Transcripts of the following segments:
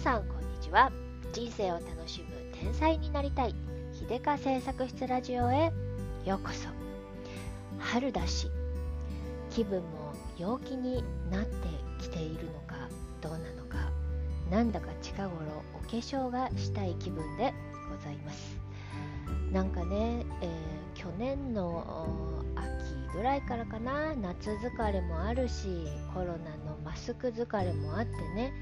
さんこんにちは。人生を楽しむ天才になりたい。秀香製作室ラジオへ。ようこそ。春だし。気分も陽気になってきているのかどうなのか。なんだか近頃お化粧がしたい気分でございます。なんかね、えー、去年の秋ぐらいからかな。夏疲れもあるしコロナのマスク疲れもあってね。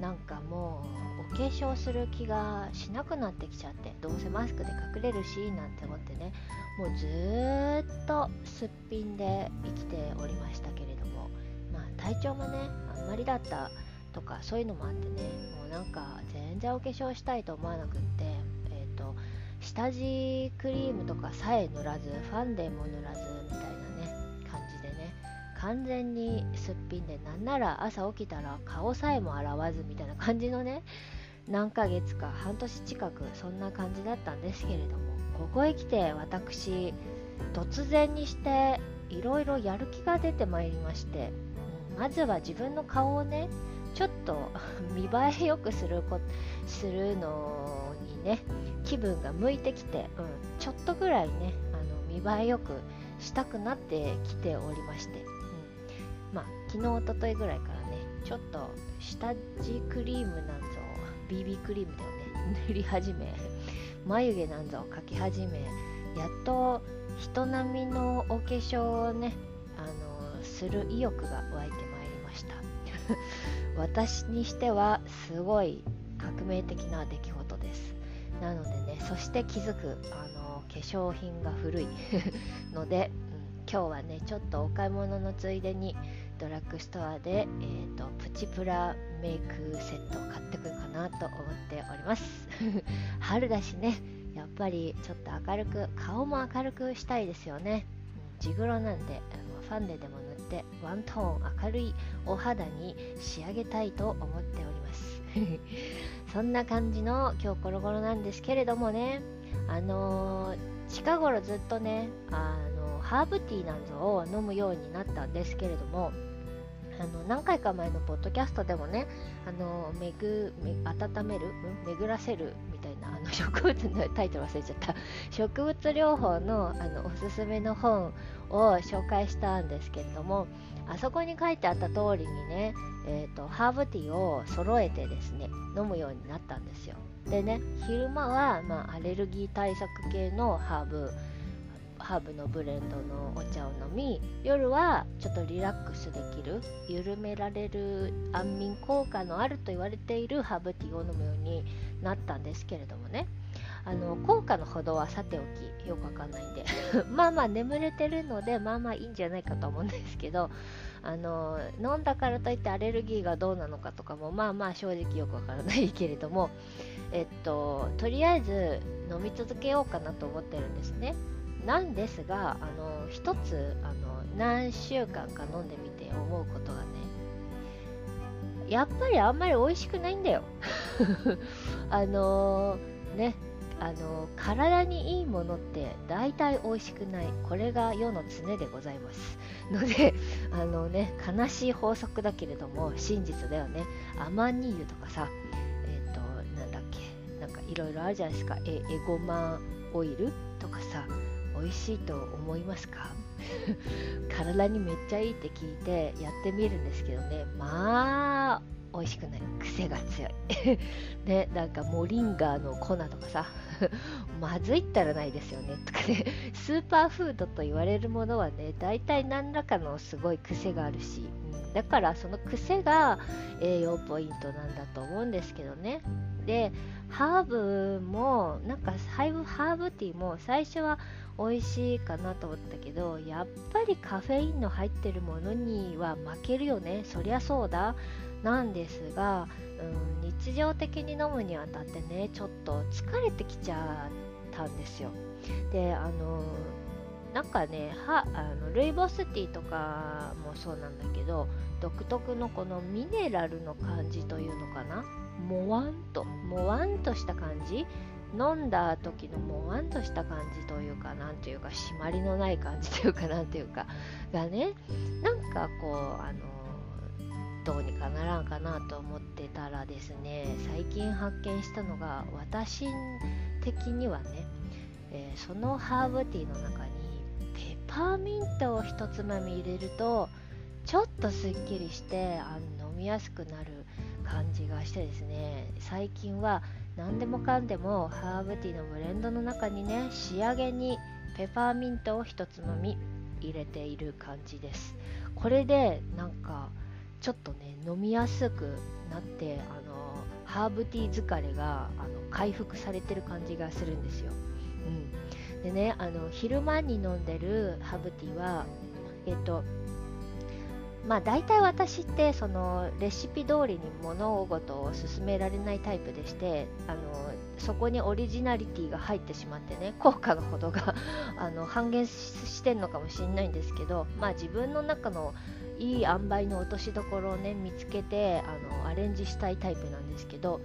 なんかもうお化粧する気がしなくなってきちゃってどうせマスクで隠れるしなんて思ってねもうずっとすっぴんで生きておりましたけれどもまあ体調もねあんまりだったとかそういうのもあってねもうなんか全然お化粧したいと思わなくってえっ、ー、と下地クリームとかさえ塗らずファンデも塗らずみたいな完全にすっぴんでなんなら朝起きたら顔さえも洗わずみたいな感じのね何ヶ月か半年近くそんな感じだったんですけれどもここへ来て私突然にしていろいろやる気が出てまいりまして、うん、まずは自分の顔をねちょっと 見栄えよくするこするのにね気分が向いてきて、うん、ちょっとぐらいねあの見栄えよくしたくなってきておりまして、まあ昨日おとといぐらいからねちょっと下地クリームなんぞ BB クリームでをね塗り始め眉毛なんぞを描き始めやっと人並みのお化粧をねあのする意欲が湧いてまいりました。私にしてはすごい革命的な出来事です。なのでねそして気づくあの化粧品が古いので、うん、今日はねちょっとお買い物のついでにドラッグストアで、えーと、プチプラメイクセットを買ってくるかなと思っております。春だしね。やっぱりちょっと明るく顔も明るくしたいですよね、うん、地黒なんでファンデでも塗ってワントーン明るいお肌に仕上げたいと思っております。そんな感じの今日コロコロなんですけれどもね。あのー、近頃ずっとねあのハーブティーなんぞを飲むようになったんですけれどもあの何回か前のポッドキャストでもねあのめぐめ温める、うん、巡らせるみたいなあの 植物のタイトル忘れちゃった。植物療法のあのおすすめの本を紹介したんですけれどもあそこに書いてあった通りにね、えーと、ハーブティーを揃えてですね飲むようになったんですよ。でね昼間は、まあ、アレルギー対策系のハーブハーブのブレンドのお茶を飲み夜はちょっとリラックスできる緩められる安眠効果のあると言われているハーブティーを飲むようになったんですけれどもね。あの効果のほどはさておきよくわかんないんで。まあまあ眠れてるのでまあまあいいんじゃないかと思うんですけどあの飲んだからといってアレルギーがどうなのかとかもまあまあ正直よくわからないけれどもえっととりあえず飲み続けようかなと思ってるんですね。なんですがあの一つあの何週間か飲んでみて思うことがねやっぱりあんまり美味しくないんだよ。あのー、ねあの体にいいものって大体美味しくない。これが世の常でございます。のであのね悲しい法則だけれども真実だよね。アマニ油とかさえっ、ー、となんだっけなんかいろいろあるじゃないですか。えエゴマオイルとかさ。美味しいと思いますか？体にめっちゃいいって聞いてやってみるんですけどね。まあ美味しくない。癖が強い。ねなんかモリンガーの粉とかさ まずいったらないですよね。とかね。スーパーフードと言われるものはね大体何らかのすごい癖があるし、うん、だからその癖が栄養ポイントなんだと思うんですけどね。でハーブもなんかハーブティーも最初は美味しいかなと思ったけどやっぱりカフェインの入ってるものには負けるよね。そりゃそうだ。なんですが、うん、日常的に飲むにあたってねちょっと疲れてきちゃったんですよ。であのなんかねはあのルイボスティーとかもそうなんだけど独特のこのミネラルの感じというのかな。もわんともわんとした感じ。飲んだ時のもわんとした感じというかなんというか締まりのない感じというかなんというかがねなんかこうあのどうにかならんかなと思ってたらですね最近発見したのが私的にはね、えー、そのハーブティーの中にペパーミントを一つまみ入れるとちょっとすっきりしてあの飲みやすくなる感じがしてですね最近は何でもかんでもハーブティーのブレンドの中にね仕上げにペパーミントを一つまみ入れている感じです。これでなんかちょっとね飲みやすくなってあのハーブティー疲れがあの回復されてる感じがするんですよ、うん、でねあの昼間に飲んでるハーブティーはえっとまあ大体私ってそのレシピ通りに物事を進められないタイプでしてあのそこにオリジナリティが入ってしまってね 効果のほどが あの半減してんのかもしれないんですけどまあ自分の中のいい塩梅の落としどころをね見つけてあのアレンジしたいタイプなんですけど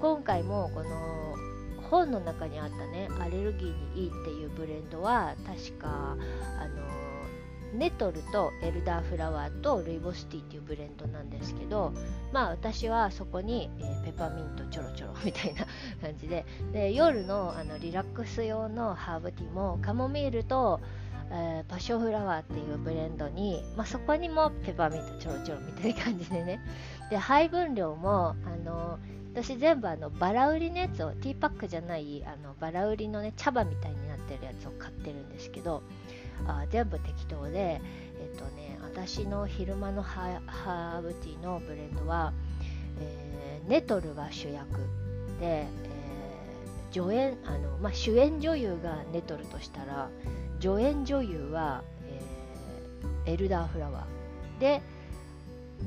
今回もこの本の中にあったねアレルギーにいいっていうブレンドは確かあのネトルとエルダーフラワーとルイボスティーっていうブレンドなんですけどまあ私はそこに、えー、ペパーミントちょろちょろみたいな 感じで。で夜のあのリラックス用のハーブティーもカモミールと、えー、パッションフラワーっていうブレンドに、まあ、そこにもペパーミントちょろちょろみたいな感じでね。で配分量もあの私全部あのバラ売りのやつをティーパックじゃないあのバラ売りのね茶葉みたいになってるやつを買ってるんですけどあ全部適当で、えっとね、私の昼間のハーブティーのブレンドは、えー、ネトルが主役で、えー、助演あの、まあ、主演女優がネトルとしたら助演女優は、えー、エルダーフラワーで、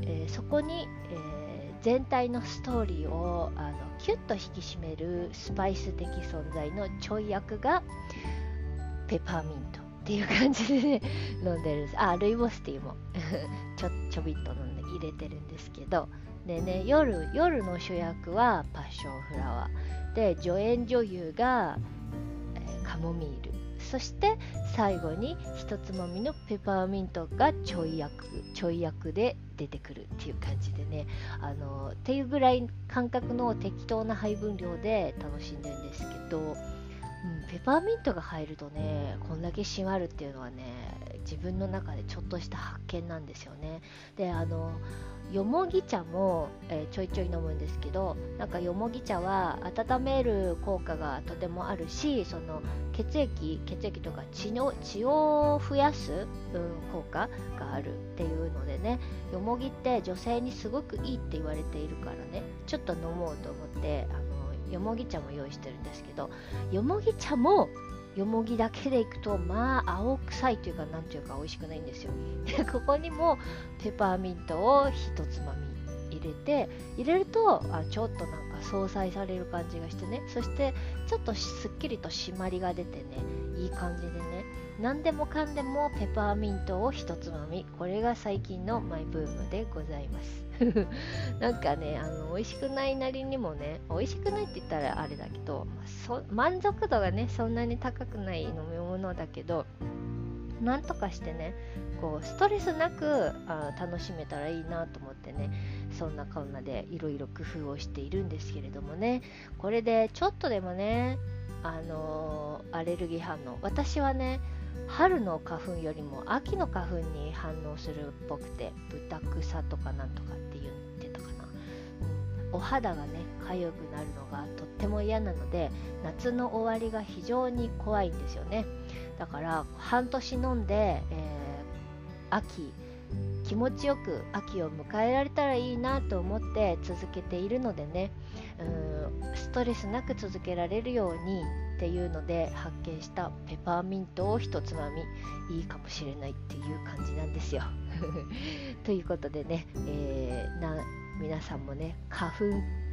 えー、そこに、えー、全体のストーリーをあのキュッと引き締めるスパイス的存在のちょい役がペパーミント。っていう感じで、ね、飲んでるんです。あルイボスティーも。ちょちょびっと飲んで入れてるんですけど。でね夜夜の主役はパッションフラワー。で助演女優が、えー、カモミール。そして最後に一つまみのペパーミントがちょい役ちょい役で出てくるっていう感じでね。あのっていうぐらい感覚の適当な配分量で楽しんでるんですけど。うん、ペパーミントが入るとねこんだけ締まるっていうのはね自分の中でちょっとした発見なんですよね。であのよもぎ茶も、えー、ちょいちょい飲むんですけどなんかよもぎ茶は温める効果がとてもあるしその血液血液とか血の血を増やす、うん、効果があるっていうのでねよもぎって女性にすごくいいって言われているからねちょっと飲もうと思ってよもぎ茶も用意してるんですけどよもぎ茶もよもぎだけでいくとまあ青臭いというかなんというか美味しくないんですよ。でここにもペパーミントをひとつまみ入れて入れるとあちょっとなんか相殺される感じがしてね。そしてちょっとすっきりと締まりが出てねいい感じでね何でもかんでもペパーミントをひとつまみ。これが最近のマイブームでございます。なんかねあの美味しくないなりにもね美味しくないって言ったらあれだけど、ま、満足度がねそんなに高くない飲み物だけどなんとかしてねこうストレスなくあ楽しめたらいいなと思ってねそんなこんなでいろいろ工夫をしているんですけれどもね。これでちょっとでもねあのー、アレルギー反応。私はね春の花粉よりも秋の花粉に反応するっぽくて豚草とかなんとかって言ってたかな、うん、お肌がね痒くなるのがとっても嫌なので夏の終わりが非常に怖いんですよね。だから半年飲んで、えー、秋気持ちよく秋を迎えられたらいいなと思って続けているのでねうんストレスなく続けられるようにっていうので発見したペパーミントを一つまみいいかもしれないっていう感じなんですよ。ということでね、えー、な皆さんもね花粉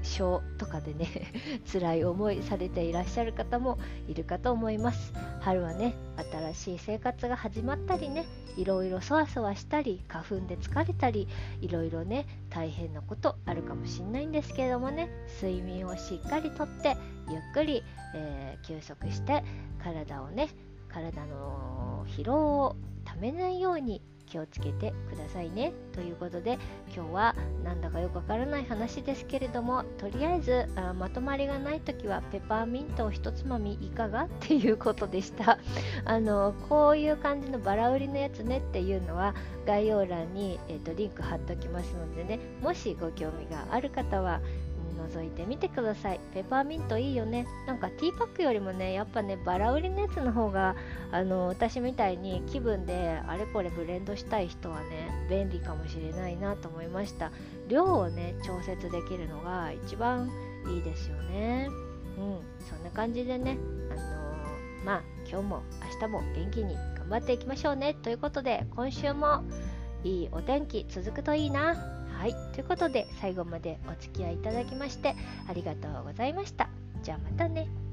症とかでね 辛い思いされていらっしゃる方もいるかと思います。春はね新しい生活が始まったりねいろいろそわそわしたり花粉で疲れたりいろいろね大変なことあるかもしれないんですけれどもね睡眠をしっかりとってゆっくり、えー、休息して体をね体の疲労をためないように気をつけてくださいね。ということで今日はなんだかよくわからない話ですけれどもとりあえずあまとまりがない時はペパーミントをひとつまみいかが？っていうことでした。あのこういう感じのバラ売りのやつねっていうのは概要欄に、えーと、リンク貼っておきますのでねもしご興味がある方は覗いてみてください。ペパーミントいいよね。なんかティーパックよりもねやっぱねバラ売りのやつの方があの私みたいに気分であれこれブレンドしたい人はね便利かもしれないなと思いました。量をね調節できるのが一番いいですよね。うん。そんな感じでねあのー、まあ今日も明日も元気に頑張っていきましょうね。ということで今週もいいお天気続くといいな。はい、ということで最後までお付き合いいただきましてありがとうございました。じゃあまたね。